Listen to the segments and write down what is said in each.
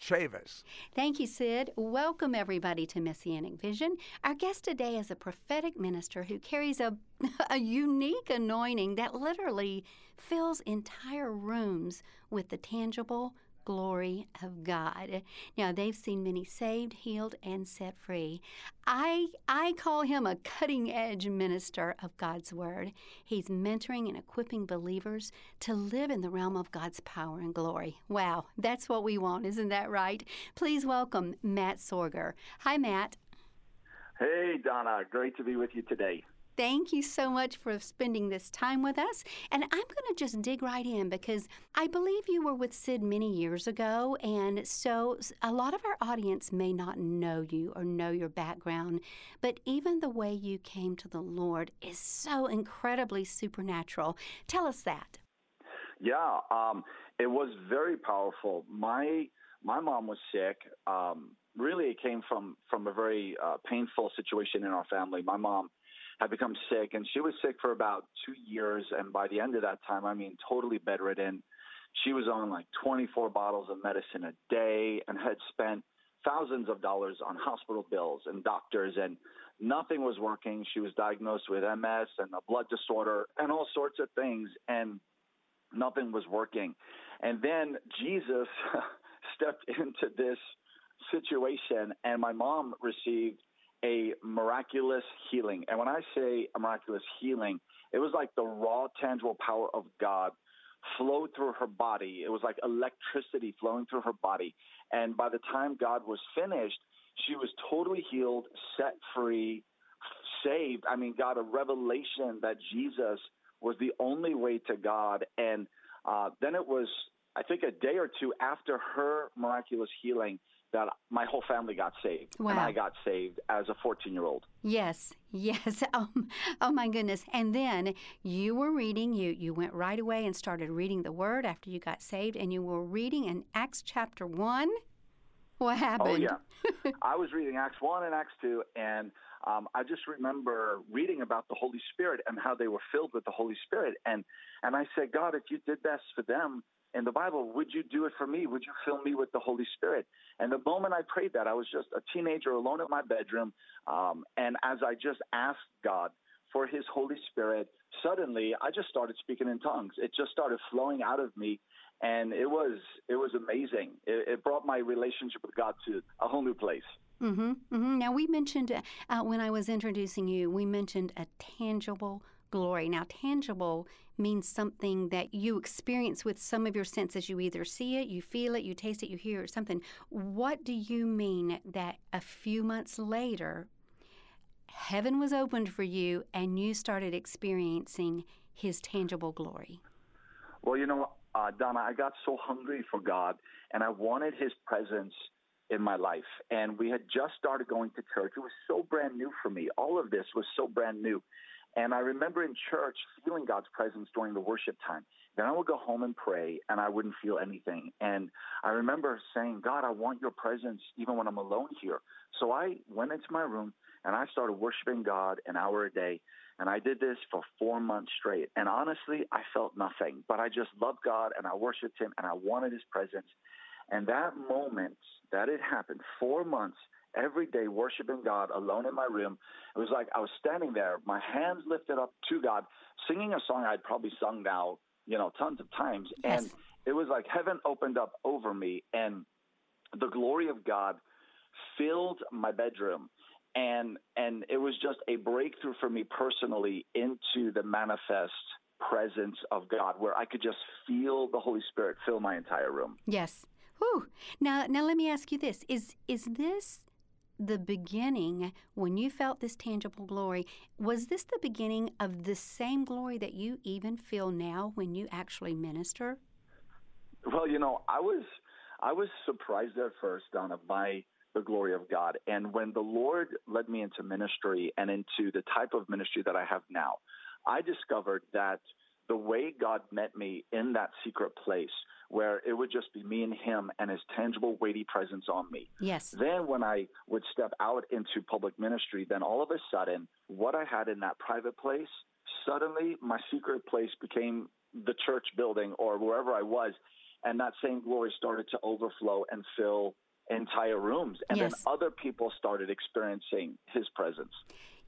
Chavis. Thank you, Sid. Welcome, everybody, to Messianic Vision. Our guest today is a prophetic minister who carries a, a unique anointing that literally fills entire rooms with the tangible, glory of God. Now, they've seen many saved, healed, and set free. I, I call him a cutting edge minister of God's Word. He's mentoring and equipping believers to live in the realm of God's power and glory. Wow, that's what we want, isn't that right? Please welcome Matt Sorger. Hi, Matt. Hey, Donna. Great to be with you today. Thank you so much for spending this time with us. And I'm going to just dig right in because I believe you were with Sid many years ago. And so a lot of our audience may not know you or know your background, but even the way you came to the Lord is so incredibly supernatural. Tell us that. Yeah, um, it was very powerful. My my mom was sick. Um, really, it came from from a very uh, painful situation in our family. My mom had become sick, and she was sick for about two years. And by the end of that time, I mean, totally bedridden. She was on like 24 bottles of medicine a day and had spent thousands of dollars on hospital bills and doctors, and nothing was working. She was diagnosed with MS and a blood disorder and all sorts of things, and nothing was working. And then Jesus stepped into this situation, and my mom received a miraculous healing. And when I say a miraculous healing, it was like the raw, tangible power of God flowed through her body. It was like electricity flowing through her body. And by the time God was finished, she was totally healed, set free, saved. I mean, got a revelation that Jesus was the only way to God. And uh, then it was, I think, a day or two after her miraculous healing that my whole family got saved wow. and I got saved as a 14 year old. Yes, yes. Oh, oh my goodness. And then you were reading, you, you went right away and started reading the word after you got saved, and you were reading in Acts chapter 1. What happened? Oh, yeah. I was reading Acts 1 and Acts 2, and um, I just remember reading about the Holy Spirit and how they were filled with the Holy Spirit. And, and I said, God, if you did this for them, in the Bible, would you do it for me? Would you fill me with the Holy Spirit? And the moment I prayed that, I was just a teenager alone in my bedroom. Um, and as I just asked God for His Holy Spirit, suddenly I just started speaking in tongues. It just started flowing out of me. And it was it was amazing. It, it brought my relationship with God to a whole new place. Mm-hmm, mm-hmm. Now we mentioned uh, when I was introducing you, we mentioned a tangible glory. Now, tangible means something that you experience with some of your senses. You either see it, you feel it, you taste it, you hear it, something. What do you mean that a few months later, heaven was opened for you and you started experiencing His tangible glory? Well, you know, uh, Donna, I got so hungry for God and I wanted His presence in my life. And we had just started going to church. It was so brand new for me. All of this was so brand new. And I remember in church feeling God's presence during the worship time. Then I would go home and pray, and I wouldn't feel anything. And I remember saying, God, I want your presence even when I'm alone here. So I went into my room and I started worshiping God an hour a day. And I did this for four months straight. And honestly, I felt nothing, but I just loved God and I worshiped Him and I wanted His presence. And that moment that it happened, four months, every day worshiping God alone in my room. It was like I was standing there, my hands lifted up to God, singing a song I'd probably sung now, you know, tons of times. Yes. And it was like heaven opened up over me and the glory of God filled my bedroom. And and it was just a breakthrough for me personally into the manifest presence of God where I could just feel the Holy Spirit fill my entire room. Yes. Whew. Now, now let me ask you this: Is is this the beginning, when you felt this tangible glory, was this the beginning of the same glory that you even feel now when you actually minister? Well, you know, I was I was surprised at first, Donna, by the glory of God. And when the Lord led me into ministry and into the type of ministry that I have now, I discovered that the way God met me in that secret place where it would just be me and him and his tangible, weighty presence on me. Yes. Then when I would step out into public ministry, then all of a sudden, what I had in that private place, suddenly my secret place became the church building or wherever I was. And that same glory started to overflow and fill entire rooms. And yes. then other people started experiencing his presence.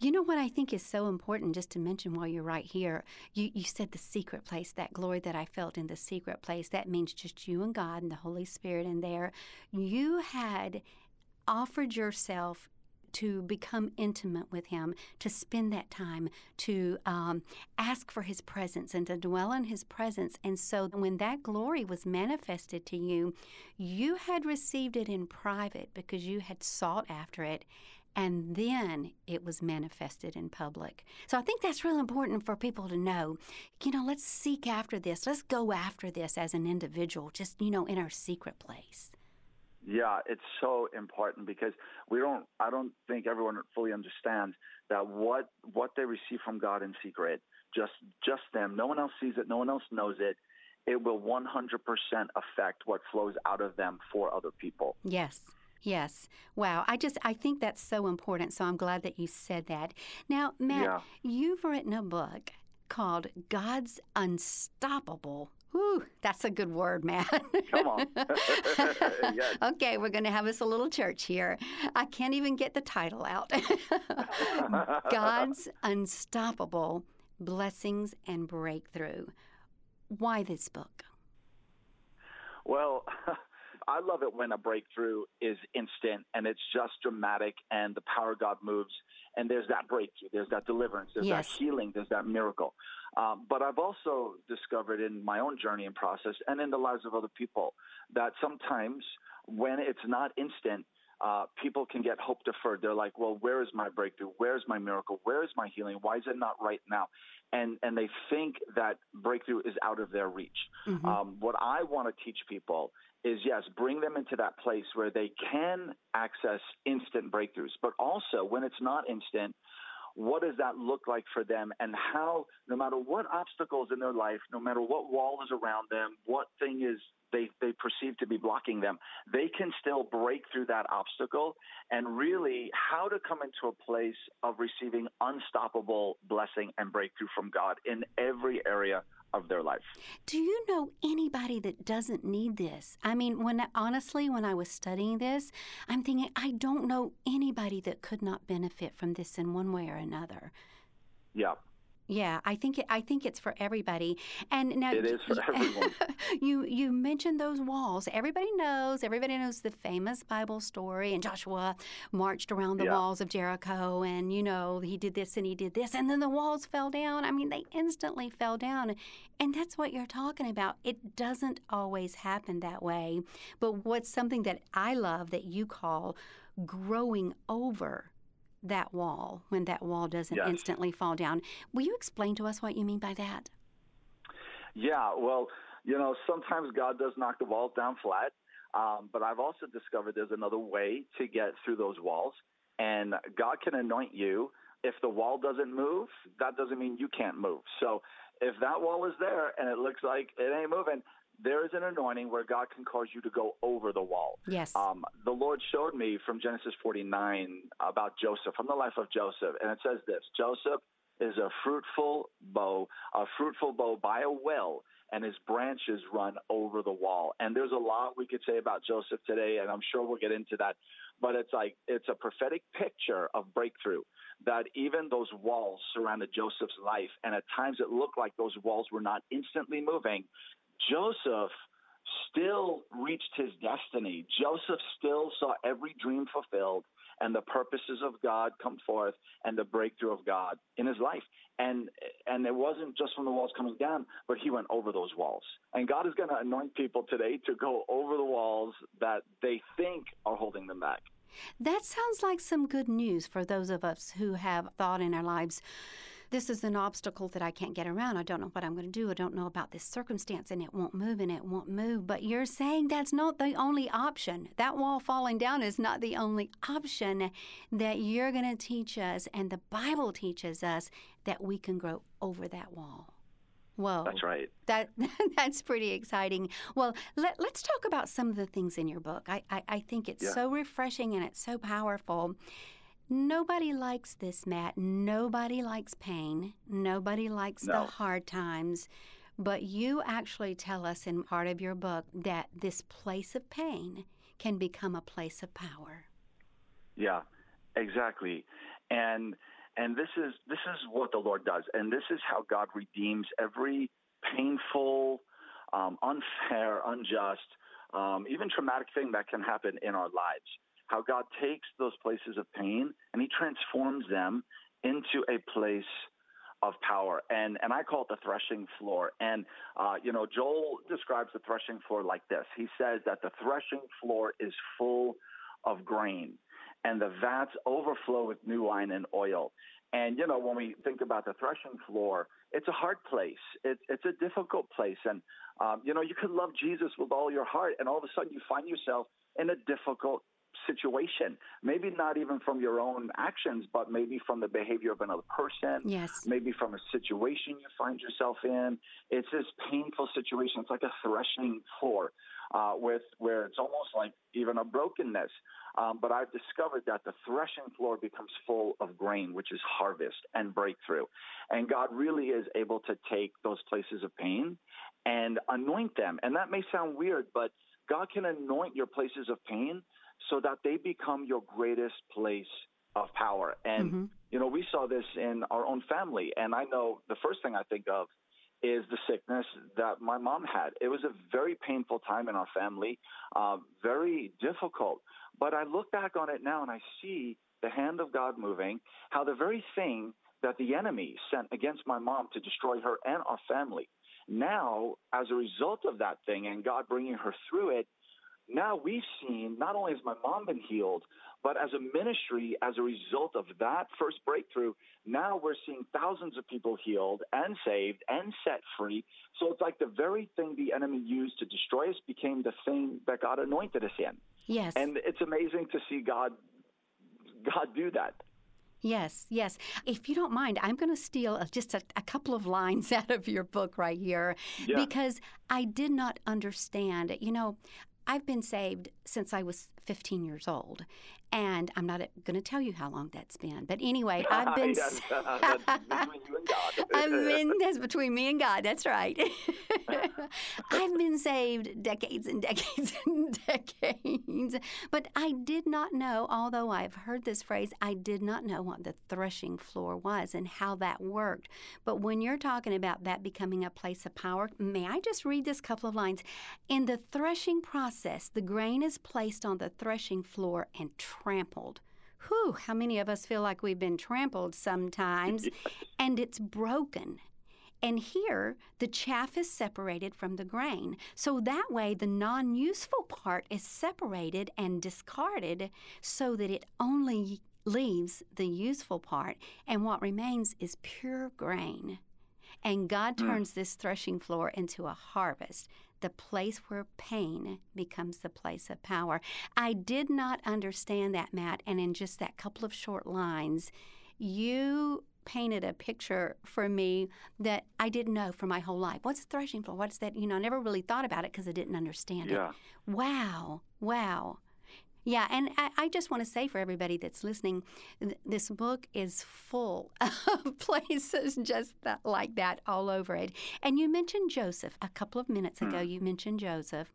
You know what I think is so important, just to mention while you're right here? You, you said the secret place, that glory that I felt in the secret place. That means just you and God and the Holy Spirit in there. You had offered yourself to become intimate with Him, to spend that time, to um, ask for His presence and to dwell in His presence. And so when that glory was manifested to you, you had received it in private because you had sought after it and then it was manifested in public. So I think that's really important for people to know. You know, let's seek after this. Let's go after this as an individual, just, you know, in our secret place. Yeah, it's so important because we don't I don't think everyone fully understands that what what they receive from God in secret, just just them, no one else sees it, no one else knows it. It will 100% affect what flows out of them for other people. Yes. Yes. Wow. I just I think that's so important. So I'm glad that you said that. Now, Matt, Yeah. you've written a book called God's Unstoppable. Whew, that's a good word, Matt. Come on. Yes. Okay, we're going to have us a little church here. I can't even get the title out. God's Unstoppable Blessings and Breakthrough. Why this book? Well, I love it when a breakthrough is instant and it's just dramatic and the power of God moves and there's that breakthrough, there's that deliverance, there's Yes. that healing, there's that miracle. Um, but I've also discovered in my own journey and process and in the lives of other people that sometimes when it's not instant, uh, people can get hope deferred. They're like, well, where is my breakthrough? Where's my miracle? Where is my healing? Why is it not right now? And, and they think that breakthrough is out of their reach. Mhm. Um, what I want to teach people is yes, bring them into that place where they can access instant breakthroughs, but also when it's not instant, what does that look like for them? And how no matter what obstacles in their life no matter what wall is around them what thing is they, they perceive to be blocking them they can still break through that obstacle. And really how to come into a place of receiving unstoppable blessing and breakthrough from god in every area of their life Do you know anybody that doesn't need this? I mean, when honestly, when I was studying this, I'm thinking I don't know anybody that could not benefit from this in one way or another. yeah Yeah, I think it, I think it's for everybody. And now It is for everyone. you you mentioned those walls. Everybody knows. Everybody knows the famous Bible story. And Joshua marched around the Yeah. walls of Jericho, and you know he did this and he did this, and then the walls fell down. I mean, they instantly fell down. And that's what you're talking about. It doesn't always happen that way. But what's something that I love that you call growing over that wall when that wall doesn't Yes. instantly fall down. Will you explain to us what you mean by that? Yeah, well, you know, sometimes God does knock the walls down flat, um, but I've also discovered there's another way to get through those walls, and God can anoint you. If the wall doesn't move, that doesn't mean you can't move. So if that wall is there and it looks like it ain't moving, there is an anointing where God can cause you to go over the wall. Yes. Um, the Lord showed me from Genesis 49 about Joseph, from the life of Joseph, and it says this Joseph is a fruitful bough, a fruitful bough by a well, and his branches run over the wall. And there's a lot we could say about Joseph today, and I'm sure we'll get into that. But it's like it's a prophetic picture of breakthrough that even those walls surrounded Joseph's life, and at times it looked like those walls were not instantly moving. Joseph still reached his destiny. Joseph still saw every dream fulfilled and the purposes of God come forth and the breakthrough of God in his life. And and it wasn't just from the walls coming down, but he went over those walls. And God is going to anoint people today to go over the walls that they think are holding them back. That sounds like some good news for those of us who have thought in our lives, this is an obstacle that I can't get around. I don't know what I'm going to do. I don't know about this circumstance and it won't move and it won't move. But you're saying that's not the only option. That wall falling down is not the only option that you're going to teach us and the Bible teaches us that we can grow over that wall. Whoa. That's right. That that's pretty exciting. Well, let, us talk about some of the things in your book. I, I, I think it's yeah. so refreshing and it's so powerful. Nobody likes this, Matt. Nobody likes pain. Nobody likes no. the hard times. But you actually tell us in part of your book that this place of pain can become a place of power. Yeah, exactly. And and this is this is what the Lord does, and this is how God redeems every painful, um, unfair, unjust, um, even traumatic thing that can happen in our lives. How God takes those places of pain and He transforms them into a place of power, and and I call it the threshing floor. And uh, you know, Joel describes the threshing floor like this. He says that the threshing floor is full of grain and the vats overflow with new wine and oil. And you know, when we think about the threshing floor, it's a hard place. It's it's a difficult place, and um, you know, you could love Jesus with all your heart, and all of a sudden you find yourself in a difficult situation. Maybe not even from your own actions, but maybe from the behavior of another person. Yes. Maybe from a situation you find yourself in. It's this painful situation. It's like a threshing floor uh, with where it's almost like even a brokenness. Um, but I've discovered that the threshing floor becomes full of grain, which is harvest and breakthrough. And God really is able to take those places of pain and anoint them. And that may sound weird, but God can anoint your places of pain so that they become your greatest place of power. And, mm-hmm. you know, we saw this in our own family. And I know the first thing I think of is the sickness that my mom had. It was a very painful time in our family, uh, very difficult. But I look back on it now and I see the hand of God moving, how the very thing that the enemy sent against my mom to destroy her and our family, now, as a result of that thing and God bringing her through it, now we've seen not only has my mom been healed, but as a ministry, as a result of that first breakthrough, now we're seeing thousands of people healed and saved and set free. So it's like the very thing the enemy used to destroy us became the thing that God anointed us in. Yes. And it's amazing to see God God do that. Yes, yes. If you don't mind, I'm going to steal just a, a, couple of lines out of your book right here yeah. because I did not understand. You know, I've been saved since I was 15 years old. And I'm not uh, going to tell you how long that's been. But anyway, I've been. yes, between you and God. I've been, that's between me and God. That's right. I've been saved decades and decades and decades. But I did not know, although I've heard this phrase, I did not know what the threshing floor was and how that worked. But when you're talking about that becoming a place of power, may I just read this couple of lines? In the threshing process, the grain is placed on the threshing floor and trampled. Whew, how many of us feel like we've been trampled sometimes? and it's broken. And here, the chaff is separated from the grain. So that way, the non useful part is separated and discarded so that it only leaves the useful part. And what remains is pure grain. And God hmm. turns mm. this threshing floor into a harvest the place where pain becomes the place of power. I did not understand that, Matt, and in just that couple of short lines, you painted a picture for me that I didn't know for my whole life. What's a threshing floor? What's that? You know, I never really thought about it because I didn't understand yeah. it. Wow, wow. Yeah, and I, I just want to say for everybody that's listening, th- this book is full of places just that, like that all over it. And you mentioned Joseph a couple of minutes ago. Mm. You mentioned Joseph.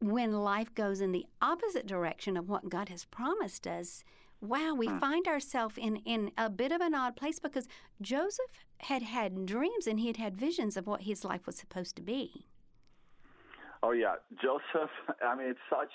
When life goes in the opposite direction of what God has promised us, wow, we mm. find ourselves in, in a bit of an odd place because Joseph had had dreams and he had had visions of what his life was supposed to be. Oh, yeah. Joseph, I mean, it's such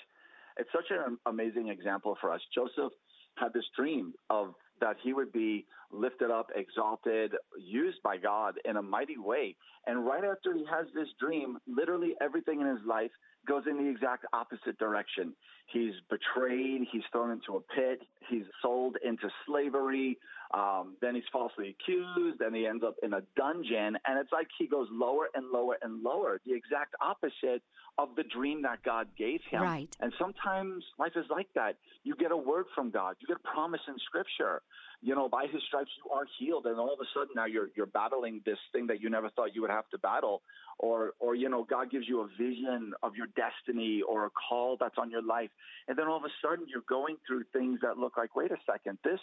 it's such an amazing example for us. Joseph had this dream of that he would be lifted up, exalted, used by God in a mighty way. And right after he has this dream, literally everything in his life goes in the exact opposite direction. He's betrayed, he's thrown into a pit, He's sold into slavery. Um, then he's falsely accused. Then he ends up in a dungeon. And it's like he goes lower and lower and lower, the exact opposite of the dream that God gave him. Right. And sometimes life is like that. You get a word from God, you get a promise in Scripture. You know, by His stripes you are healed, and all of a sudden now you're you're battling this thing that you never thought you would have to battle, or or you know God gives you a vision of your destiny or a call that's on your life, and then all of a sudden you're going through things that look like, wait a second, this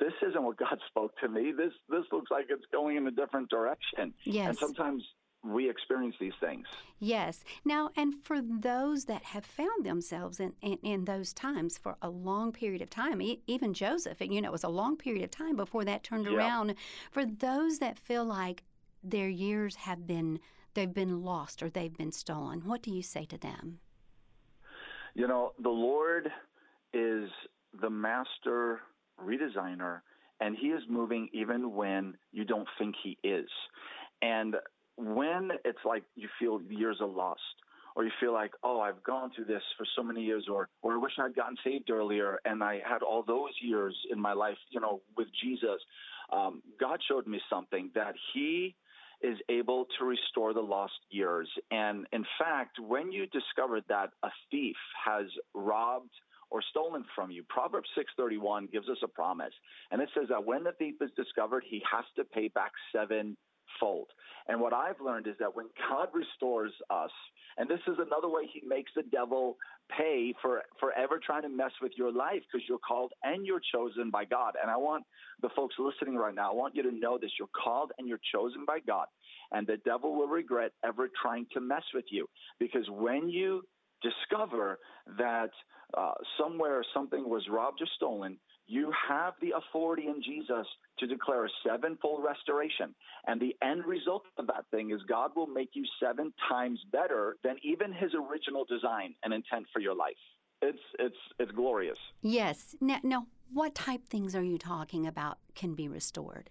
this isn't what God spoke to me. This this looks like it's going in a different direction. Yes. And sometimes we experience these things. Yes. Now, and for those that have found themselves in, in, in those times for a long period of time, e- even Joseph, you know, it was a long period of time before that turned Yeah. around. For those that feel like their years have been they've been lost or they've been stolen, what do you say to them? You know, the Lord is the master redesigner, and He is moving even when you don't think He is. And when it's like you feel years are lost, or you feel like, oh, I've gone through this for so many years, or or I wish I'd gotten saved earlier, and I had all those years in my life, you know, with Jesus. Um, God showed me something that He is able to restore the lost years. And in fact, when you discover that a thief has robbed or stolen from you, Proverbs 6:31 gives us a promise. And it says that when the thief is discovered, he has to pay back sevenfold. And what I've learned is that when God restores us, and this is another way he makes the devil pay for forever trying to mess with your life because you're called and you're chosen by God. And I want the folks listening right now, I want you to know this. You're called and you're chosen by God. And the devil will regret ever trying to mess with you because when you discover that uh, somewhere something was robbed or stolen, you have the authority in Jesus to declare a sevenfold restoration. And the end result of that thing is God will make you seven times better than even his original design and intent for your life. It's it's it's glorious. Yes. Now, now what type things are you talking about can be restored?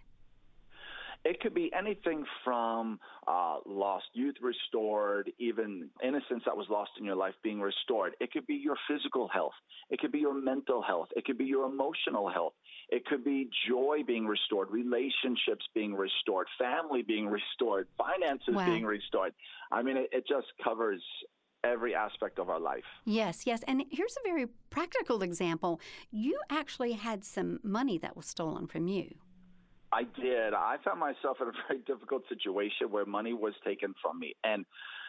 It could be anything from uh, lost youth restored, even innocence that was lost in your life being restored. It could be your physical health. It could be your mental health. It could be your emotional health. It could be joy being restored, relationships being restored, family being restored, finances Wow. being restored. I mean, it, it just covers every aspect of our life. Yes, yes. And here's a very practical example. You actually had some money that was stolen from you. I did. I found myself in a very difficult situation where money was taken from me. And,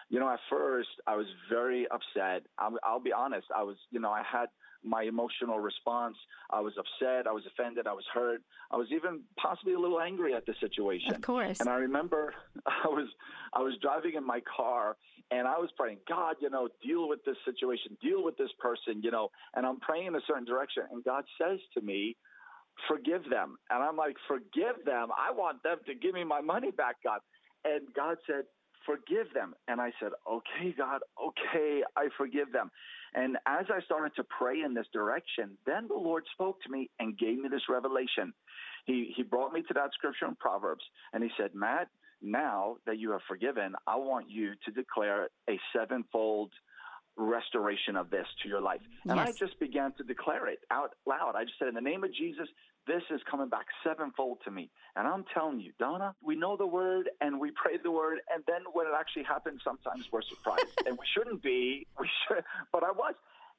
you know, at first I was very upset. I'll, I'll be honest. I was, you know, I had my emotional response. I was upset. I was offended. I was hurt. I was even possibly a little angry at the situation. Of course. And I remember I was I was driving in my car and I was praying, God, you know, deal with this situation, deal with this person, you know, and I'm praying in a certain direction. And God says to me, forgive them. And I'm like, forgive them? I want them to give me my money back, God. And God said, forgive them. And I said, okay, God, okay, I forgive them. And as I started to pray in this direction, then the Lord spoke to me and gave me this revelation. He, he brought me to that scripture in Proverbs, and he said, Matt, now that you have forgiven, I want you to declare a sevenfold restoration of this to your life. And I just began to declare it out loud. I just said, in the name of Jesus, this is coming back sevenfold to me. And I'm telling you, Donna, we know the word and we pray the word, and then when it actually happens, sometimes we're surprised. and we shouldn't be. We should, but I was.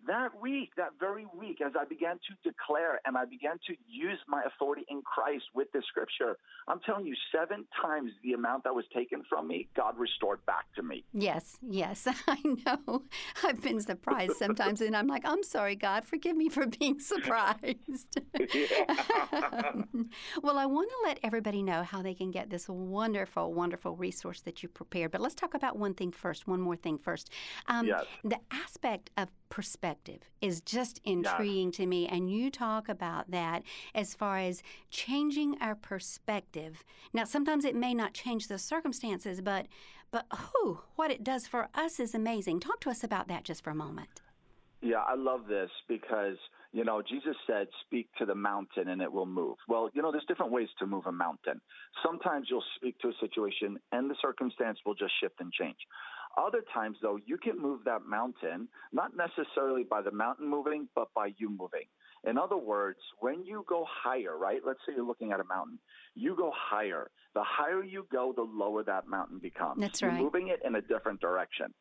That week, that very week, as I began to declare and I began to use my authority in Christ with this scripture, I'm telling you, seven times the amount that was taken from me, God restored back to me. Yes, yes, I know. I've been surprised sometimes, and I'm like, I'm sorry, God, forgive me for being surprised. well, I want to let everybody know how they can get this wonderful, wonderful resource that you prepared. But let's talk about one thing first, one more thing first. Um, Yes. The aspect of perspective is just intriguing to me, and you talk about that as far as changing our perspective. Now, sometimes it may not change the circumstances, but but whew, what it does for us is amazing. Talk to us about that just for a moment. Yeah, I love this because, you know, Jesus said, speak to the mountain and it will move. Well, you know, there's different ways to move a mountain. Sometimes you'll speak to a situation and the circumstance will just shift and change. Other times, though, you can move that mountain, not necessarily by the mountain moving, but by you moving. In other words, when you go higher, right? Let's say you're looking at a mountain. You go higher. The higher you go, the lower that mountain becomes. That's you're right. moving it in a different direction.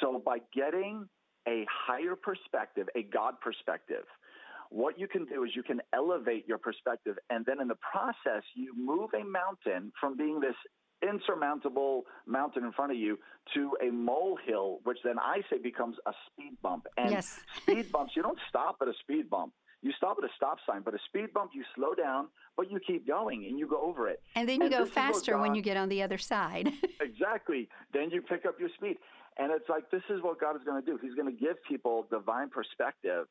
So by getting a higher perspective, a God perspective, what you can do is you can elevate your perspective, and then in the process, you move a mountain from being this insurmountable mountain in front of you to a molehill, which then I say becomes a speed bump. And Yes. speed bumps, you don't stop at a speed bump. You stop at a stop sign, but a speed bump, you slow down, but you keep going and you go over it. And then you And go faster when you get on the other side. Exactly. Then you pick up your speed. And it's like, this is what God is going to do. He's going to give people divine perspective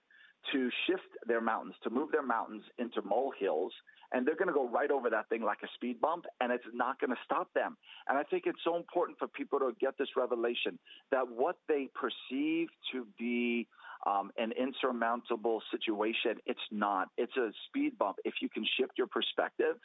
to shift their mountains, to move their mountains into molehills. And they're going to go right over that thing like a speed bump, and it's not going to stop them. And I think it's so important for people to get this revelation that what they perceive to be um, an insurmountable situation, it's not. It's a speed bump. If you can shift your perspective,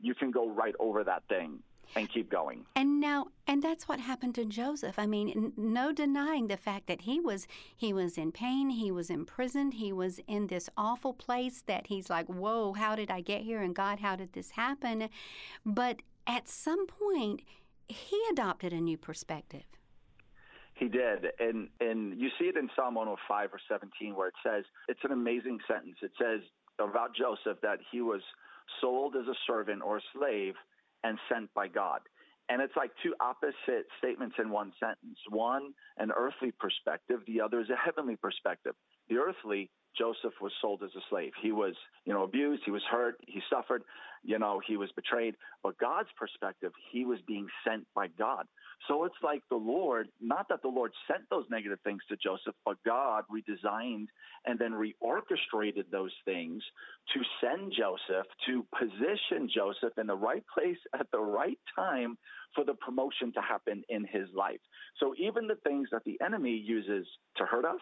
you can go right over that thing and keep going. And now, and that's what happened to Joseph. I mean, n- no denying the fact that he was he was in pain, he was imprisoned, he was in this awful place that he's like, "Whoa, how did I get here?" And God, how did this happen? But at some point, he adopted a new perspective. He did, and and you see it in Psalm 105 or 17 where it says it's an amazing sentence. It says about Joseph that he was sold as a servant or a slave and sent by God. And it's like two opposite statements in one sentence. One, an earthly perspective. The other is a heavenly perspective. The earthly, Joseph was sold as a slave. He was, you know, abused. He was hurt. He suffered. You know, he was betrayed. But God's perspective, he was being sent by God. So it's like the Lord, not that the Lord sent those negative things to Joseph, but God redesigned and then reorchestrated those things to send Joseph, to position Joseph in the right place at the right time for the promotion to happen in his life. So even the things that the enemy uses to hurt us,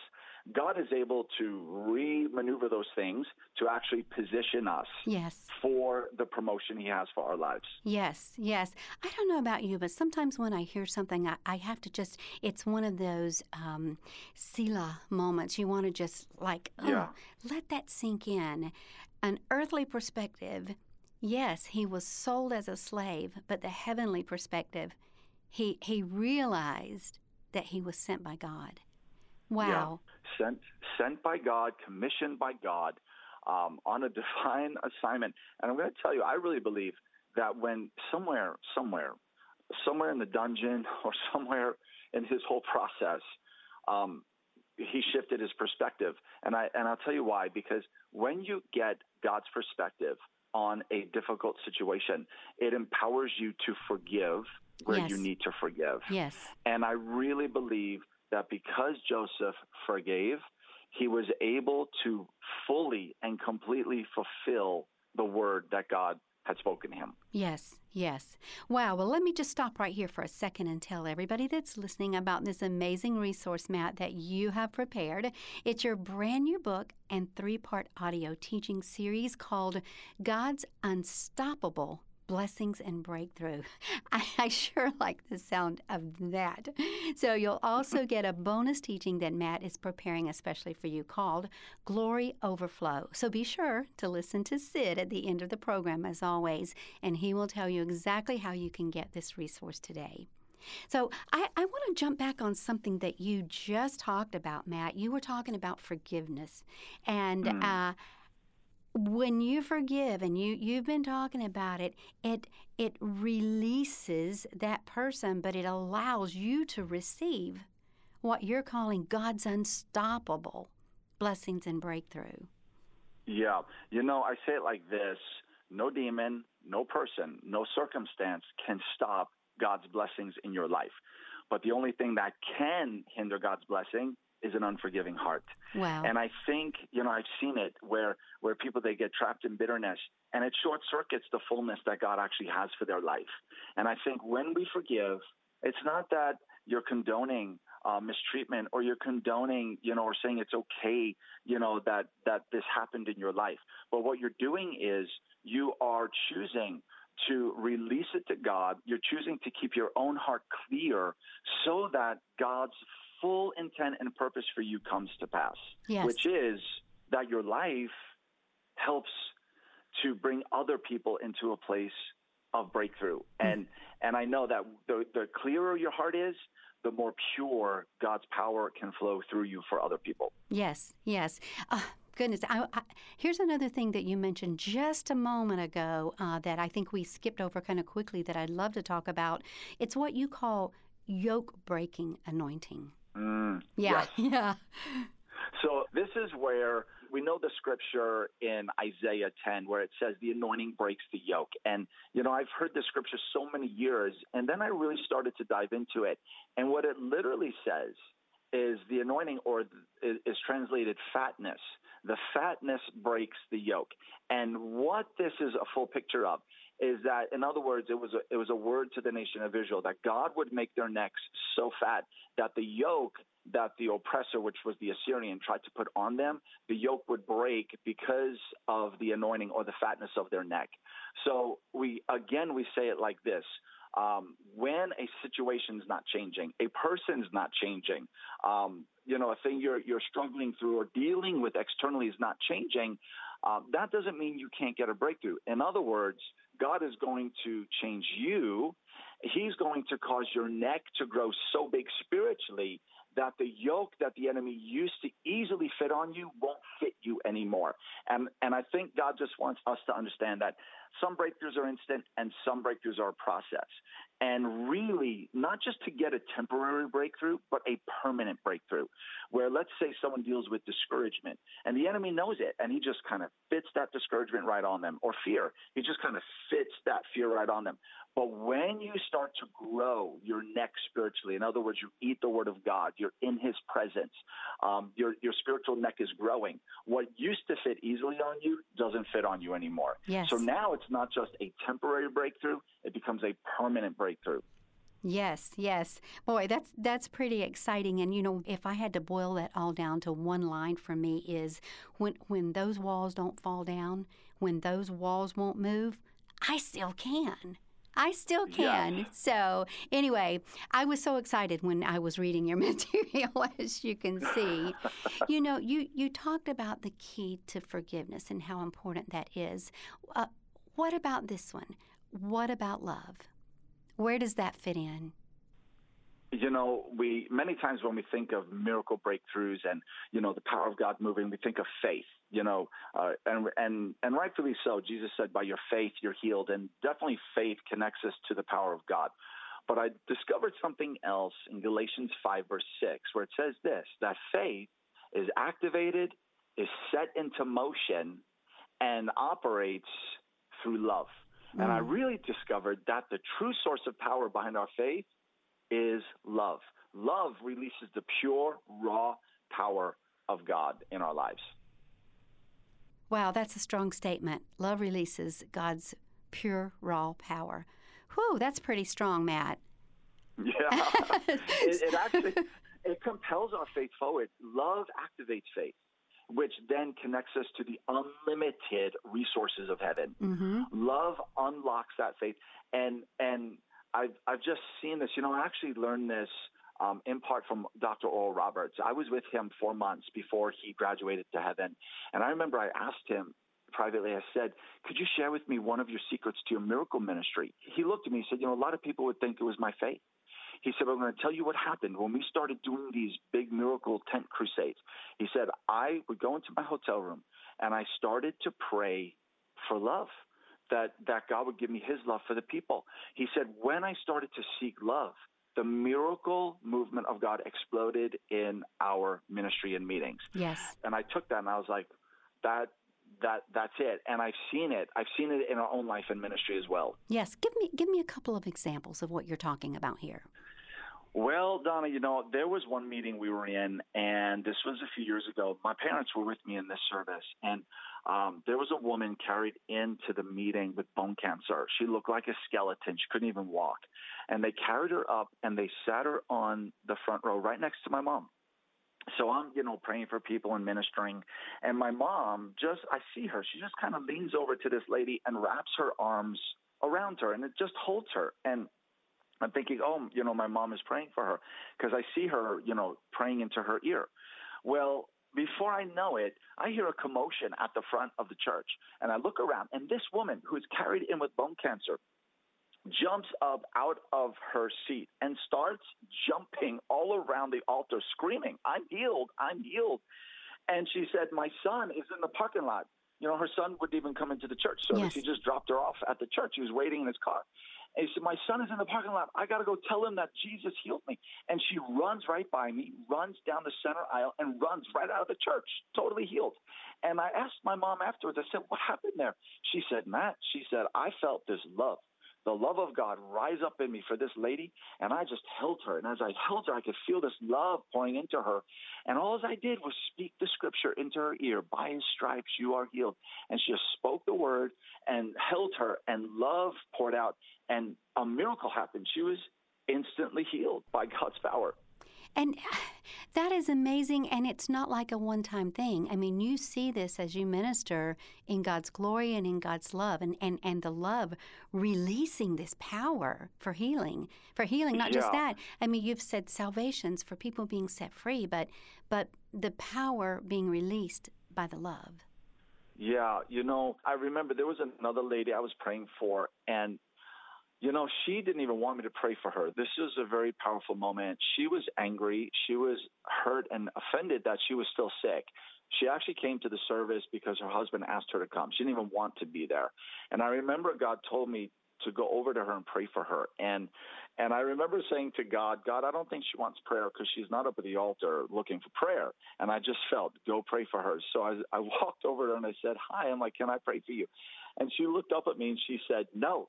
God is able to re-maneuver those things to actually position us Yes. for the promotion he has for our lives. Yes, yes. I don't know about you, but sometimes when I hear something, I, I have to just, it's one of those um, Selah moments. You want to just like, oh, Yeah. let that sink in. An earthly perspective, yes, he was sold as a slave, but the heavenly perspective, he, he realized that he was sent by God. Wow. Yeah. Sent sent by God, commissioned by God, um, on a divine assignment. And I'm going to tell you, I really believe that when somewhere, somewhere, somewhere in the dungeon or somewhere in his whole process, um, he shifted his perspective. And I and I'll tell you why. Because when you get God's perspective on a difficult situation, it empowers you to forgive where Yes. you need to forgive. Yes. And I really believe that because Joseph forgave, he was able to fully and completely fulfill the word that God had spoken to him. Yes, yes. Wow. Well, let me just stop right here for a second and tell everybody that's listening about this amazing resource, Matt, that you have prepared. It's your brand new book and three part audio teaching series called God's Unstoppable Blessings and Breakthrough. I, I sure like the sound of that. So, you'll also get a bonus teaching that Matt is preparing especially for you called Glory Overflow. So, be sure to listen to Sid at the end of the program, as always, and he will tell you exactly how you can get this resource today. So, I, I want to jump back on something that you just talked about, Matt. You were talking about forgiveness. And Mm. uh, when you forgive and you you've been talking about it it it releases that person but it allows you to receive what you're calling God's unstoppable blessings and breakthrough Yeah. You know, I say it like this no demon, no person, no circumstance can stop God's blessings in your life. But the only thing that can hinder God's blessing is an unforgiving heart. wow And I think, you know, I've seen it where where people they get trapped in bitterness and it short circuits the fullness that God actually has for their life. And I think when we forgive, it's not that you're condoning uh, mistreatment or you're condoning, you know, or saying it's okay, you know, that that this happened in your life. But what you're doing is you are choosing to release it to God. You're choosing to keep your own heart clear so that God's full intent and purpose for you comes to pass, yes. which is that your life helps to bring other people into a place of breakthrough. Mm-hmm. And and I know that the, the clearer your heart is, the more pure God's power can flow through you for other people. Yes, yes. Uh, goodness, I, I, here's another thing that you mentioned just a moment ago uh, that I think we skipped over kind of quickly that I'd love to talk about. It's what you call yoke breaking anointing. Mm, yeah, yes. yeah. So this is where we know the scripture in Isaiah 10 where it says the anointing breaks the yoke. And, you know, I've heard the scripture so many years, and then I really started to dive into it. And what it literally says is the anointing, or is, is translated fatness. The fatness breaks the yoke. And what this is a full picture of is that, in other words, it was a, it was a word to the nation of Israel that God would make their necks so fat that the yoke that the oppressor, which was the Assyrian, tried to put on them, the yoke would break because of the anointing or the fatness of their neck. So we again we say it like this. Um, when a situation's not changing, a person's not changing, um, you know, a thing you're you're struggling through or dealing with externally is not changing, um, that doesn't mean you can't get a breakthrough. In other words, God is going to change you. He's going to cause your neck to grow so big spiritually that the yoke that the enemy used to easily fit on you won't fit you anymore. And and I think God just wants us to understand that some breakthroughs are instant and some breakthroughs are a process. And really, not just to get a temporary breakthrough, but a permanent breakthrough. Where let's say someone deals with discouragement and the enemy knows it and he just kind of fits that discouragement right on them, or fear. He just kind of fits that fear right on them. But when you start to grow your neck spiritually, in other words, you eat the word of God, you're in his presence, um, your, your spiritual neck is growing. What used to fit easily on you doesn't fit on you anymore. Yes. So now it's not just a temporary breakthrough, it becomes a permanent breakthrough. Yes, yes. Boy, that's that's pretty exciting and you know, if I had to boil that all down to one line for me is when when those walls don't fall down, when those walls won't move, I still can. I still can. Yeah. So, anyway, I was so excited when I was reading your material, as you can see. you know, you, you talked about the key to forgiveness and how important that is. Uh, what about this one? What about love? Where does that fit in? you know, we many times when we think of miracle breakthroughs and you know the power of God moving, we think of faith. You know, uh, and and and rightfully so. Jesus said, "By your faith, you're healed," and definitely faith connects us to the power of God. But I discovered something else in Galatians five verse six, where it says this: that faith is activated, is set into motion, and operates through love. Mm. And I mm. really discovered that the true source of power behind our faith is love. Love releases the pure, raw power of God in our lives. Wow, that's a strong statement. Love releases God's pure, raw power. Whew, that's pretty strong, Matt. Yeah, it, it actually it compels our faith forward. Love activates faith which then connects us to the unlimited resources of heaven. Mm-hmm. Love unlocks that faith, and and I've I've just seen this. You know, I actually learned this um, in part from Dr. Oral Roberts. I was with him four months before he graduated to heaven, and I remember I asked him privately. I said, "Could you share with me one of your secrets to your miracle ministry?" He looked at me and said, "You know, a lot of people would think it was my faith." He said, I'm going to tell you what happened when we started doing these big miracle tent crusades. He said, I would go into my hotel room and I started to pray for love that that God would give me His love for the people. He said, when I started to seek love, the miracle movement of God exploded in our ministry and meetings. Yes. And I took that and I was like, that that that's it. And I've seen it. I've seen it in our own life and ministry as well. Yes. Give me give me a couple of examples of what you're talking about here. Well, Donna, you know, there was one meeting we were in, and this was a few years ago. My parents were with me in this service, and um, there was a woman carried into the meeting with bone cancer. She looked like a skeleton. She couldn't even walk. And they carried her up and they sat her on the front row right next to my mom. So I'm, you know, praying for people and ministering. And my mom just, I see her, she just kind of leans over to this lady and wraps her arms around her and it just holds her. And I'm thinking, oh, you know, my mom is praying for her because I see her, you know, praying into her ear. Well, before I know it, I hear a commotion at the front of the church. And I look around, and this woman who's carried in with bone cancer jumps up out of her seat and starts jumping all around the altar, screaming, I'm healed, I'm healed. And she said, My son is in the parking lot. You know, her son wouldn't even come into the church service. Yes. He just dropped her off at the church. He was waiting in his car. And he said, My son is in the parking lot. I got to go tell him that Jesus healed me. And she runs right by me, runs down the center aisle, and runs right out of the church, totally healed. And I asked my mom afterwards, I said, What happened there? She said, Matt, she said, I felt this love the love of God rise up in me for this lady, and I just held her. And as I held her, I could feel this love pouring into her. And all I did was speak the scripture into her ear By his stripes, you are healed. And she just spoke the word and held her, and love poured out, and a miracle happened. She was instantly healed by God's power. And that is amazing. And it's not like a one time thing. I mean, you see this as you minister in God's glory and in God's love, and, and, and the love releasing this power for healing. For healing, not yeah. just that. I mean, you've said salvations for people being set free, but, but the power being released by the love. Yeah, you know, I remember there was another lady I was praying for, and you know, she didn't even want me to pray for her. This was a very powerful moment. She was angry. She was hurt and offended that she was still sick. She actually came to the service because her husband asked her to come. She didn't even want to be there. And I remember God told me to go over to her and pray for her. And and I remember saying to God, God, I don't think she wants prayer because she's not up at the altar looking for prayer. And I just felt, go pray for her. So I, I walked over to her and I said, Hi. I'm like, Can I pray for you? And she looked up at me and she said, No.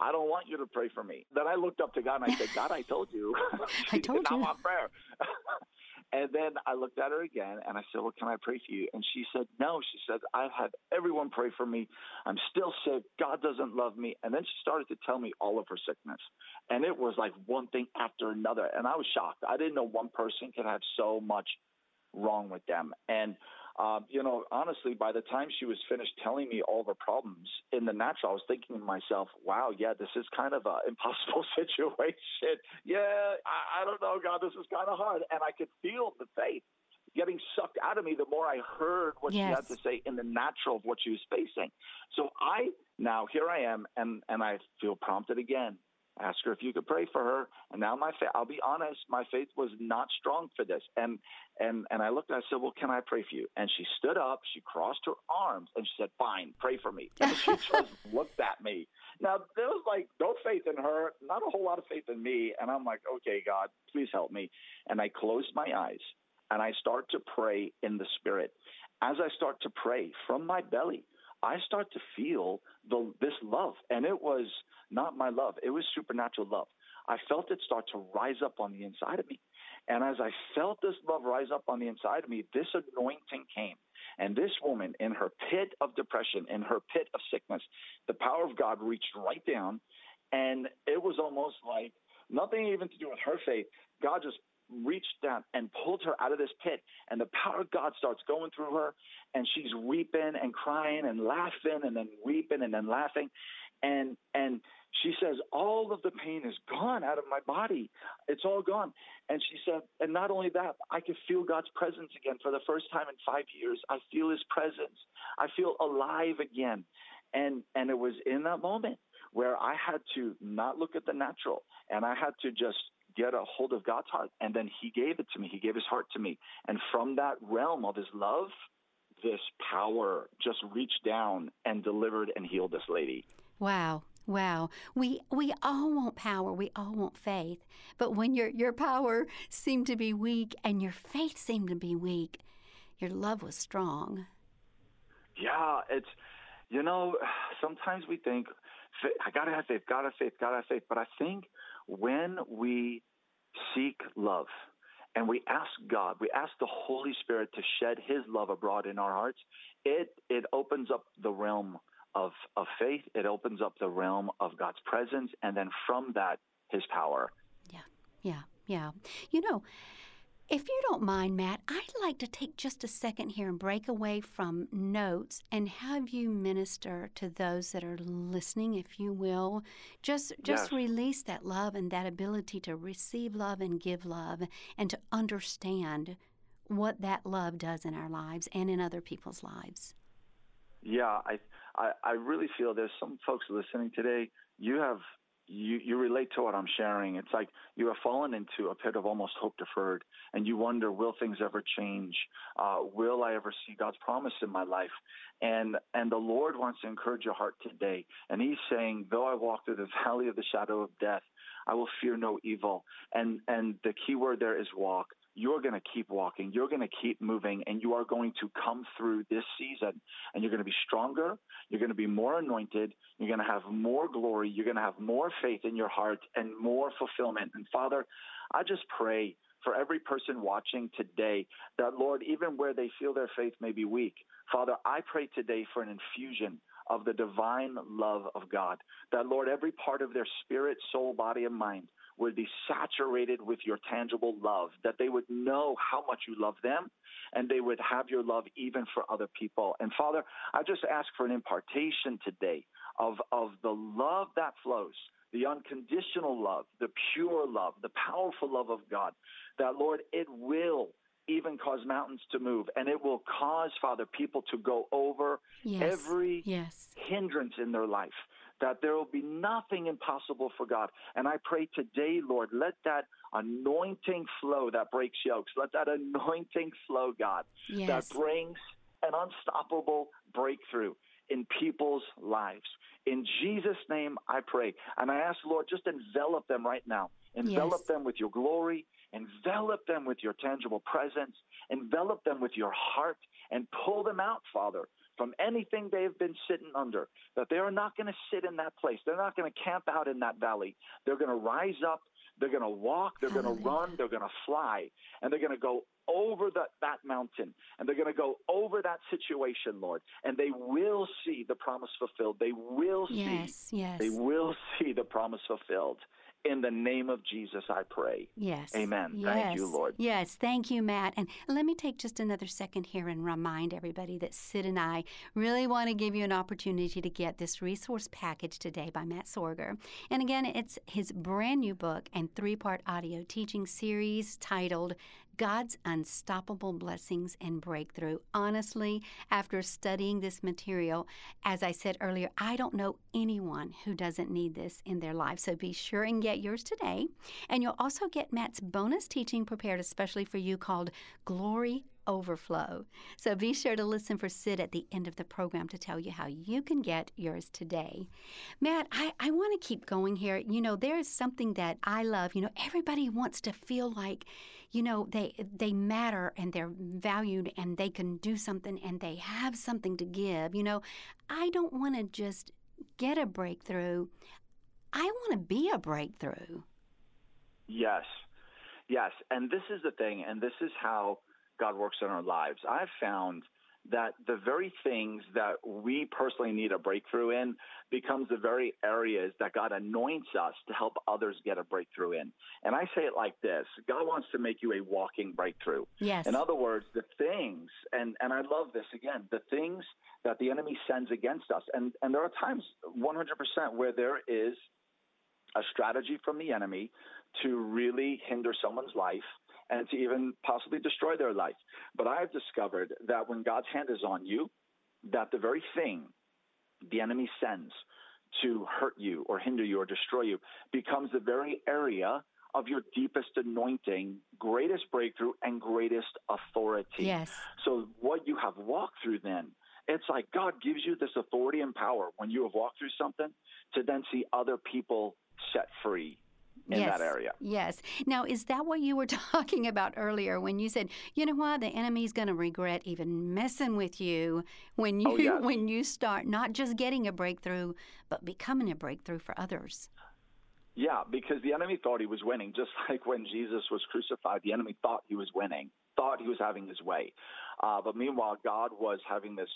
I don't want you to pray for me. Then I looked up to God and I said, God, I told you. I told you. I want prayer. and then I looked at her again and I said, Well, can I pray for you? And she said, No. She said, I've had everyone pray for me. I'm still sick. God doesn't love me. And then she started to tell me all of her sickness. And it was like one thing after another. And I was shocked. I didn't know one person could have so much wrong with them. And um, you know, honestly, by the time she was finished telling me all the problems in the natural, I was thinking to myself, wow, yeah, this is kind of an impossible situation. Yeah, I, I don't know, God, this is kind of hard. And I could feel the faith getting sucked out of me the more I heard what yes. she had to say in the natural of what she was facing. So I now here I am, and and I feel prompted again ask her if you could pray for her. And now my faith, I'll be honest, my faith was not strong for this. And, and, and I looked and I said, well, can I pray for you? And she stood up, she crossed her arms and she said, fine, pray for me. And she just looked at me. Now there was like no faith in her, not a whole lot of faith in me. And I'm like, okay, God, please help me. And I closed my eyes and I start to pray in the spirit. As I start to pray from my belly, I start to feel the, this love. And it was not my love, it was supernatural love. I felt it start to rise up on the inside of me. And as I felt this love rise up on the inside of me, this anointing came. And this woman, in her pit of depression, in her pit of sickness, the power of God reached right down. And it was almost like nothing even to do with her faith. God just reached down and pulled her out of this pit. And the power of God starts going through her. And she's weeping and crying and laughing and then weeping and then laughing. And, and she says, all of the pain is gone out of my body. It's all gone. And she said, and not only that, I can feel God's presence again for the first time in five years. I feel his presence. I feel alive again. And, and it was in that moment where I had to not look at the natural and I had to just get a hold of God's heart. And then He gave it to me. He gave His heart to me. And from that realm of His love, this power just reached down and delivered and healed this lady. Wow. Wow. We we all want power. We all want faith. But when your your power seemed to be weak and your faith seemed to be weak, your love was strong. Yeah, it's you know, sometimes we think I gotta have faith, gotta have faith, gotta have faith. But I think when we seek love and we ask God, we ask the Holy Spirit to shed His love abroad in our hearts, it it opens up the realm of of faith. It opens up the realm of God's presence, and then from that, His power. Yeah, yeah, yeah. You know. If you don't mind, Matt, I'd like to take just a second here and break away from notes and have you minister to those that are listening, if you will. Just just Yes. release that love and that ability to receive love and give love and to understand what that love does in our lives and in other people's lives. Yeah, I, I I really feel there's some folks listening today. You have you you relate to what I'm sharing. It's like you have fallen into a pit of almost hope deferred, and you wonder, will things ever change? Uh, will I ever see God's promise in my life? And and the Lord wants to encourage your heart today, and He's saying, though I walk through the valley of the shadow of death, I will fear no evil. And and the key word there is walk you're going to keep walking. You're going to keep moving, and you are going to come through this season, and you're going to be stronger. You're going to be more anointed. You're going to have more glory. You're going to have more faith in your heart and more fulfillment. And Father, I just pray for every person watching today that, Lord, even where they feel their faith may be weak, Father, I pray today for an infusion of the divine love of God. That, Lord, every part of their spirit, soul, body, and mind would be saturated with your tangible love, that they would know how much you love them and they would have your love even for other people. And Father, I just ask for an impartation today of, of the love that flows, the unconditional love, the pure love, the powerful love of God, that Lord, it will even cause mountains to move and it will cause, Father, people to go over Yes. every yes. hindrance in their life, that there will be nothing impossible for God. And I pray today, Lord, let that anointing flow that breaks yokes, let that anointing flow, God, Yes. that brings an unstoppable breakthrough in people's lives. In Jesus' name, I pray. And I ask, Lord, just envelop them right now. Envelop Yes. them with your glory. Envelop them with your tangible presence. Envelop them with your heart and pull them out, Father, from anything they have been sitting under. That they are not going to sit in that place. They're not going to camp out in that valley. They're going to rise up. They're going to walk. They're going to run. They're going to fly. And they're going to go over that, that mountain and they're going to go over that situation, Lord, and they will see the promise fulfilled. They will see, Yes. Yes. they will see the promise fulfilled. In the name of Jesus, I pray. Yes. Amen. Yes. Thank you, Lord. Yes. Thank you, Matt. And let me take just another second here and remind everybody that Sid and I really want to give you an opportunity to get this resource package today by Matt Sorger. And again, it's his brand new book and three part audio teaching series titled God's Unstoppable Blessings and Breakthrough. Honestly, after studying this material, as I said earlier, I don't know anyone who doesn't need this in their life. So be sure and get yours today. And you'll also get Matt's bonus teaching prepared especially for you called Glory Overflow. So be sure to listen for Sid at the end of the program to tell you how you can get yours today. Matt, I, I want to keep going here. You know, there's something that I love. You know, everybody wants to feel like, you know, they they matter and they're valued and they can do something and they have something to give. You know, I don't want to just get a breakthrough. I want to be a breakthrough. Yes. Yes. And this is the thing, and this is how God works in our lives. I've found that the very things that we personally need a breakthrough in becomes the very areas that God anoints us to help others get a breakthrough in. And I say it like this God wants to make you a walking breakthrough. Yes. In other words, the things, and, and I love this again, the things that the enemy sends against us. And, and there are times, 100%, where there is a strategy from the enemy to really hinder someone's life and to even possibly destroy their life. But I've discovered that when God's hand is on you, that the very thing the enemy sends to hurt you or hinder you or destroy you becomes the very area of your deepest anointing, greatest breakthrough, and greatest authority. Yes. So what you have walked through then, it's like God gives you this authority and power when you have walked through something to then see other people set free in yes. that area. Yes. Now, is that what you were talking about earlier when you said, you know what, the enemy's going to regret even messing with you when you Oh, yes. when you start not just getting a breakthrough, but becoming a breakthrough for others. Yeah, because the enemy thought he was winning, just like when Jesus was crucified, the enemy thought he was winning, thought he was having his way. Uh, but meanwhile, God was having this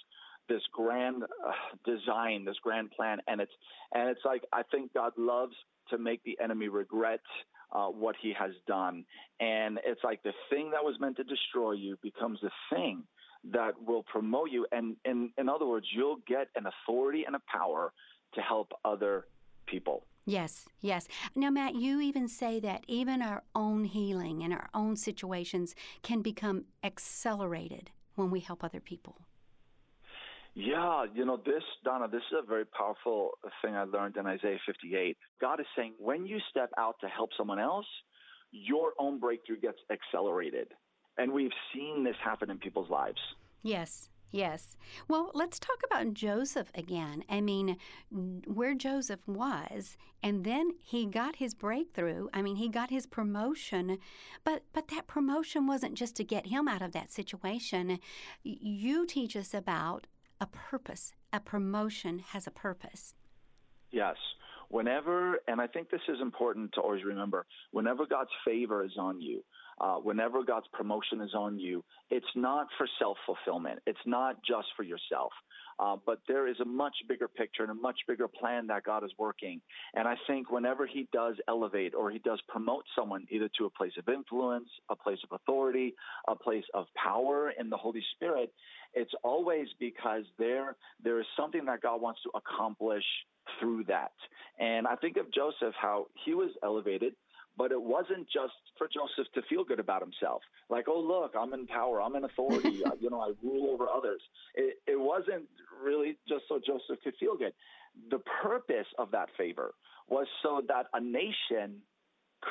this grand uh, design, this grand plan, and it's and it's like I think God loves to make the enemy regret uh, what he has done. And it's like the thing that was meant to destroy you becomes the thing that will promote you. And in, in other words, you'll get an authority and a power to help other people. Yes, yes. Now, Matt, you even say that even our own healing and our own situations can become accelerated when we help other people. Yeah, you know, this, Donna, this is a very powerful thing I learned in Isaiah 58. God is saying when you step out to help someone else, your own breakthrough gets accelerated. And we've seen this happen in people's lives. Yes, yes. Well, let's talk about Joseph again. I mean, where Joseph was, and then he got his breakthrough. I mean, he got his promotion, but but that promotion wasn't just to get him out of that situation. You teach us about a purpose. A promotion has a purpose. Yes. Whenever, and I think this is important to always remember, whenever God's favor is on you, uh, whenever God's promotion is on you, it's not for self fulfillment. It's not just for yourself. Uh, but there is a much bigger picture and a much bigger plan that God is working. And I think whenever He does elevate or He does promote someone either to a place of influence, a place of authority, a place of power in the Holy Spirit, it's always because there there is something that God wants to accomplish through that. And I think of Joseph, how he was elevated but it wasn't just for Joseph to feel good about himself. Like, oh, look, I'm in power, I'm in authority, uh, you know, I rule over others. It, it wasn't really just so Joseph could feel good. The purpose of that favor was so that a nation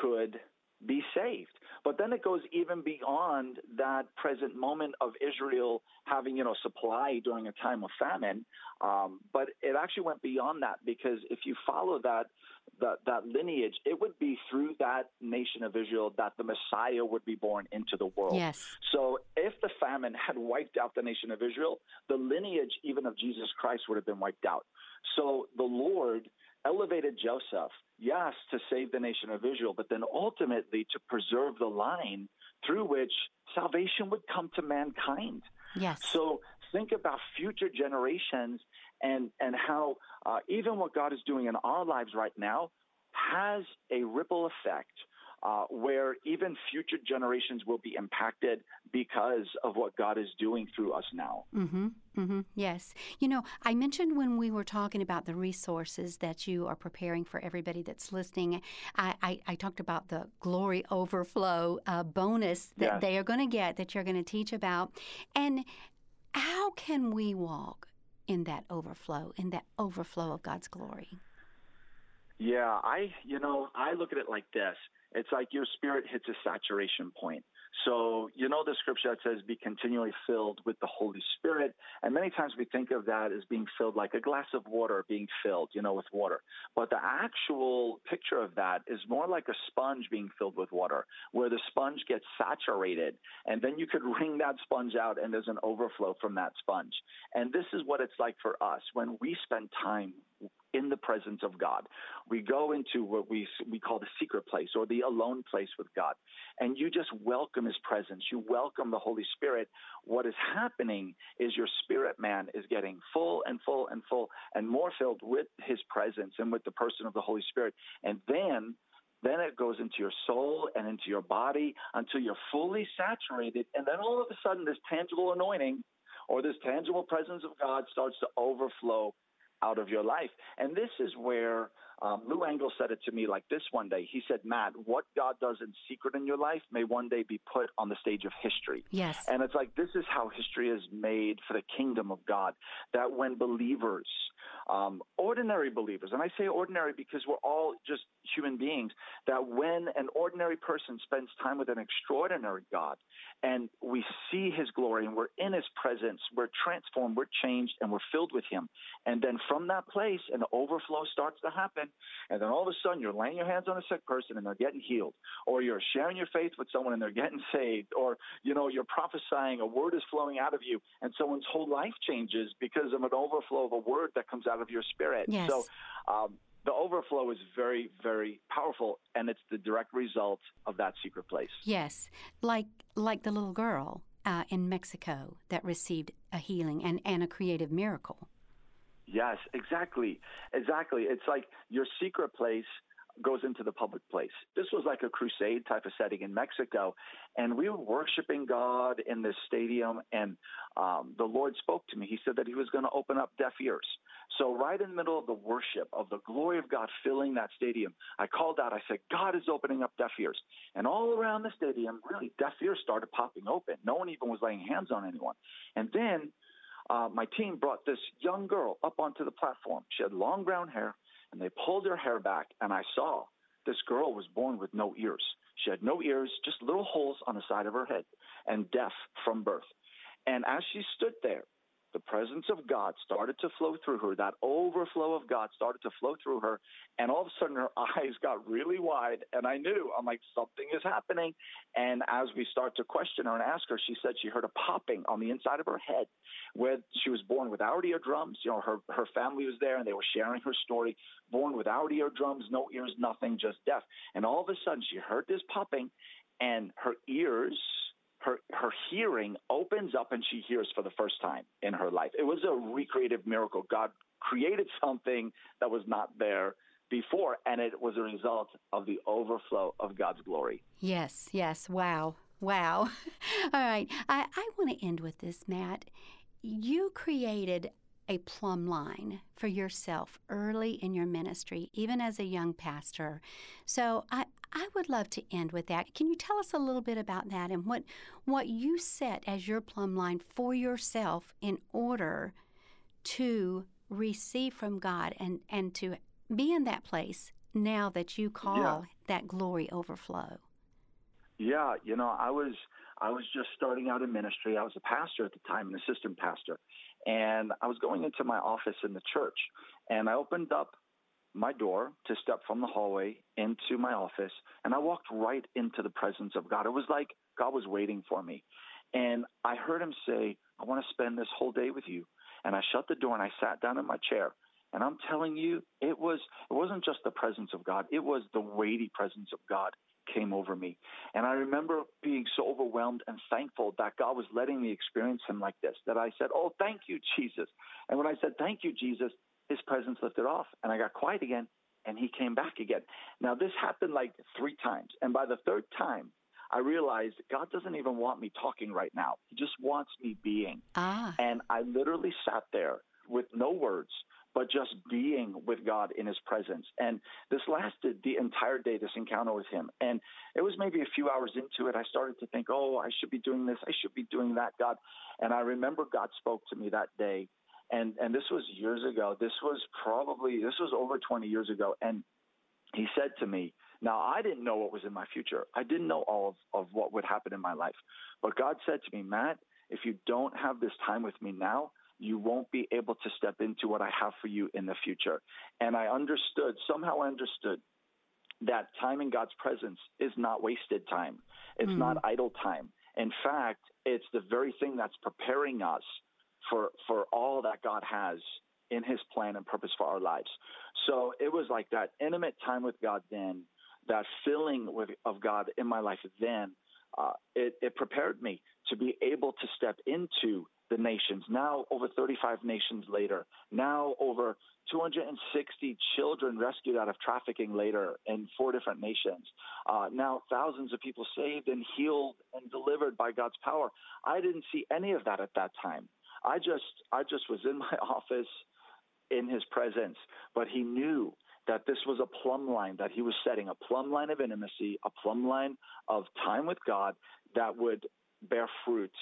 could be saved. But then it goes even beyond that present moment of Israel having, you know, supply during a time of famine. Um, but it actually went beyond that because if you follow that that, that lineage, it would be through that nation of Israel that the Messiah would be born into the world. Yes. So if the famine had wiped out the nation of Israel, the lineage even of Jesus Christ would have been wiped out. So the Lord elevated Joseph, yes, to save the nation of Israel, but then ultimately to preserve the line through which salvation would come to mankind. Yes. So think about future generations and and how uh, even what God is doing in our lives right now has a ripple effect uh, where even future generations will be impacted because of what God is doing through us now. Mm-hmm, mm-hmm, yes. You know, I mentioned when we were talking about the resources that you are preparing for everybody that's listening, I, I, I talked about the glory overflow uh, bonus that yes. they are going to get that you're going to teach about. And how can we walk in that overflow, in that overflow of God's glory? Yeah, I, you know, I look at it like this. It's like your spirit hits a saturation point. So, you know, the scripture that says, be continually filled with the Holy Spirit. And many times we think of that as being filled like a glass of water being filled, you know, with water. But the actual picture of that is more like a sponge being filled with water, where the sponge gets saturated. And then you could wring that sponge out and there's an overflow from that sponge. And this is what it's like for us when we spend time in the presence of God. We go into what we we call the secret place or the alone place with God, and you just welcome His presence. You welcome the Holy Spirit. What is happening is your spirit man is getting full and full and full and more filled with His presence and with the person of the Holy Spirit, and then. Then it goes into your soul and into your body until you're fully saturated. And then all of a sudden, this tangible anointing or this tangible presence of God starts to overflow out of your life. And this is where um, Lou Engle said it to me like this one day. He said, Matt, what God does in secret in your life may one day be put on the stage of history. Yes. And it's like this is how history is made for the kingdom of God. That when believers, um, ordinary believers, and I say ordinary because we're all just human beings, that when an ordinary person spends time with an extraordinary God and we see his glory and we're in his presence, we're transformed, we're changed, and we're filled with him. And then from that place, an overflow starts to happen. And then all of a sudden, you're laying your hands on a sick person and they're getting healed, or you're sharing your faith with someone and they're getting saved, or you know you're prophesying, a word is flowing out of you, and someone's whole life changes because of an overflow of a word that comes out of your spirit. Yes. So. Um, the overflow is very, very powerful, and it's the direct result of that secret place. Yes, like like the little girl uh, in Mexico that received a healing and, and a creative miracle. Yes, exactly. Exactly. It's like your secret place goes into the public place. This was like a crusade type of setting in Mexico, and we were worshiping God in this stadium. And um, the Lord spoke to me. He said that He was going to open up deaf ears. So right in the middle of the worship of the glory of God filling that stadium, I called out. I said, "God is opening up deaf ears." And all around the stadium, really, deaf ears started popping open. No one even was laying hands on anyone. And then uh, my team brought this young girl up onto the platform. She had long brown hair, and they pulled her hair back, and I saw this girl was born with no ears. She had no ears, just little holes on the side of her head, and deaf from birth. And as she stood there, the presence of God started to flow through her. That overflow of God started to flow through her. And all of a sudden, her eyes got really wide. And I knew, I'm like, something is happening. And as we start to question her and ask her, she said she heard a popping on the inside of her head where she was born without eardrums. You know, her, her family was there and they were sharing her story. Born without eardrums, no ears, nothing, just deaf. And all of a sudden, she heard this popping and her ears her her hearing opens up and she hears for the first time in her life. It was a recreative miracle. God created something that was not there before, and it was a result of the overflow of God's glory. Yes, yes. Wow. Wow. All right. I, I want to end with this, Matt. You created a plumb line for yourself early in your ministry, even as a young pastor. So I, I would love to end with that. Can you tell us a little bit about that and what what you set as your plumb line for yourself in order to receive from God and and to be in that place now that you call yeah. that glory overflow? Yeah, you know, I was I was just starting out in ministry. I was a pastor at the time, an assistant pastor, and I was going into my office in the church, and I opened up my door to step from the hallway into my office, and I walked right into the presence of God. It was like God was waiting for me. And I heard him say, I want to spend this whole day with you. And I shut the door and I sat down in my chair. And I'm telling you, it was it wasn't just the presence of God, it was the weighty presence of God came over me. And I remember being so overwhelmed and thankful that God was letting me experience him like this, that I said, Oh, thank you, Jesus. And when I said, Thank you, Jesus, his presence lifted off and I got quiet again and he came back again. Now, this happened like three times. And by the third time, I realized God doesn't even want me talking right now. He just wants me being. Ah. And I literally sat there with no words, but just being with God in his presence. And this lasted the entire day, this encounter with him. And it was maybe a few hours into it, I started to think, oh, I should be doing this. I should be doing that, God. And I remember God spoke to me that day and and this was years ago. This was probably this was over 20 years ago, and he said to me, "Now I didn't know what was in my future. I didn't know all of, of what would happen in my life, but God said to me, Matt, if you don't have this time with me now." You won't be able to step into what I have for you in the future. And I understood, somehow I understood that time in God's presence is not wasted time. It's mm. not idle time. In fact, it's the very thing that's preparing us for for all that God has in His plan and purpose for our lives. So it was like that intimate time with God then, that filling with of God in my life then. Uh, it, it prepared me to be able to step into the nations. Now, over 35 nations later, now over 260 children rescued out of trafficking later in four different nations. Uh, now, thousands of people saved and healed and delivered by God's power. I didn't see any of that at that time. I just I just was in my office in his presence, but he knew that this was a plumb line that he was setting, a plumb line of intimacy, a plumb line of time with God that would bear fruit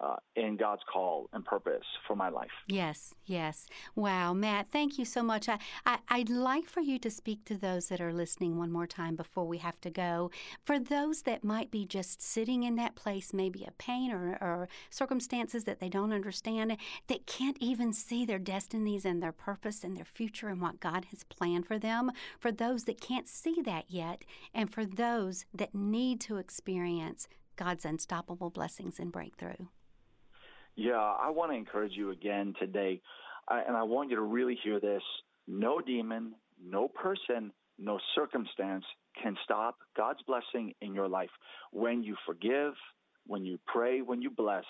uh, in God's call and purpose for my life. Yes, yes. Wow, Matt, thank you so much. I, I, would like for you to speak to those that are listening one more time before we have to go. For those that might be just sitting in that place, maybe a pain or, or circumstances that they don't understand, that can't even see their destinies and their purpose and their future and what God has planned for them. For those that can't see that yet, and for those that need to experience God's unstoppable blessings and breakthrough. Yeah, I want to encourage you again today, and I want you to really hear this. No demon, no person, no circumstance can stop God's blessing in your life. When you forgive, when you pray, when you bless,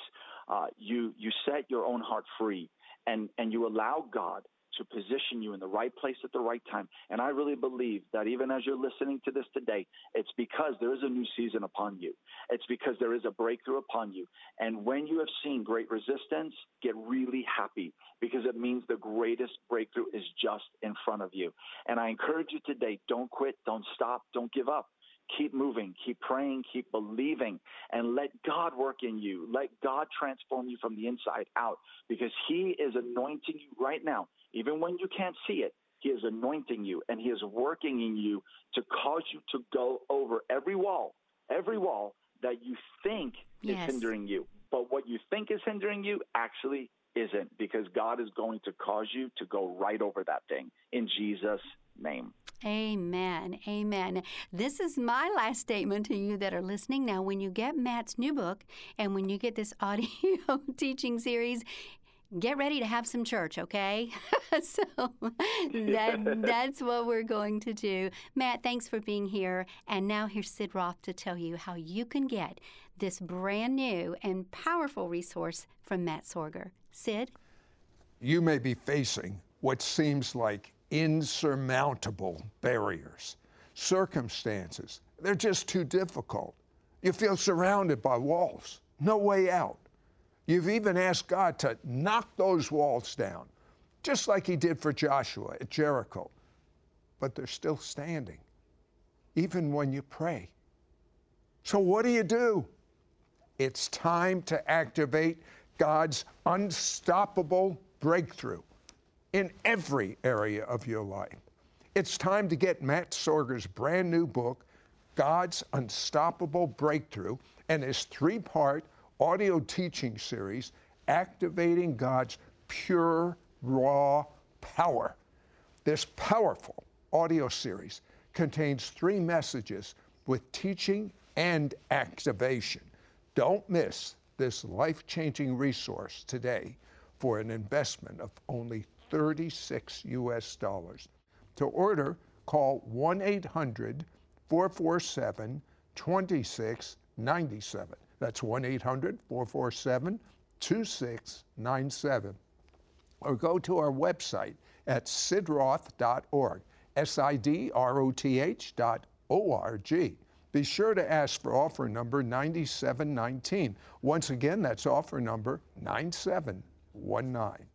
uh, you you set your own heart free, and and you allow God to position you in the right place at the right time. And I really believe that even as you're listening to this today, it's because there is a new season upon you. It's because there is a breakthrough upon you. And when you have seen great resistance, get really happy because it means the greatest breakthrough is just in front of you. And I encourage you today don't quit, don't stop, don't give up keep moving, keep praying, keep believing, and let God work in you. Let God transform you from the inside out because He is anointing you right now. Even when you can't see it, He is anointing you and He is working in you to cause you to go over every wall, every wall that you think yes. is hindering you. But what you think is hindering you actually isn't because God is going to cause you to go right over that thing in Jesus' name. Amen. Amen. This is my last statement to you that are listening. Now, when you get Matt's new book and when you get this audio teaching series, get ready to have some church, okay? so that, that's what we're going to do. Matt, thanks for being here. And now here's Sid Roth to tell you how you can get this brand new and powerful resource from Matt Sorger. Sid? You may be facing what seems like insurmountable barriers, circumstances. They're just too difficult. You feel surrounded by walls, no way out. You've even asked God to knock those walls down, just like He did for Joshua at Jericho. But they're still standing, even when you pray. So, what do you do? It's time to activate God's unstoppable breakthrough in every area of your life. It's time to get Matt Sorger's brand new book, God's Unstoppable Breakthrough, and his three part audio teaching series, Activating God's Pure, Raw Power. This powerful audio series contains three messages with teaching and activation. Don't miss this life changing resource today for an investment of only 36 US dollars. To order, call 1 800 447 2697. That's 1 800 447 2697. Or go to our website at sidroth.org, S I D R O T H dot O R G. Be sure to ask for offer number 9719. Once again, that's offer number 9719.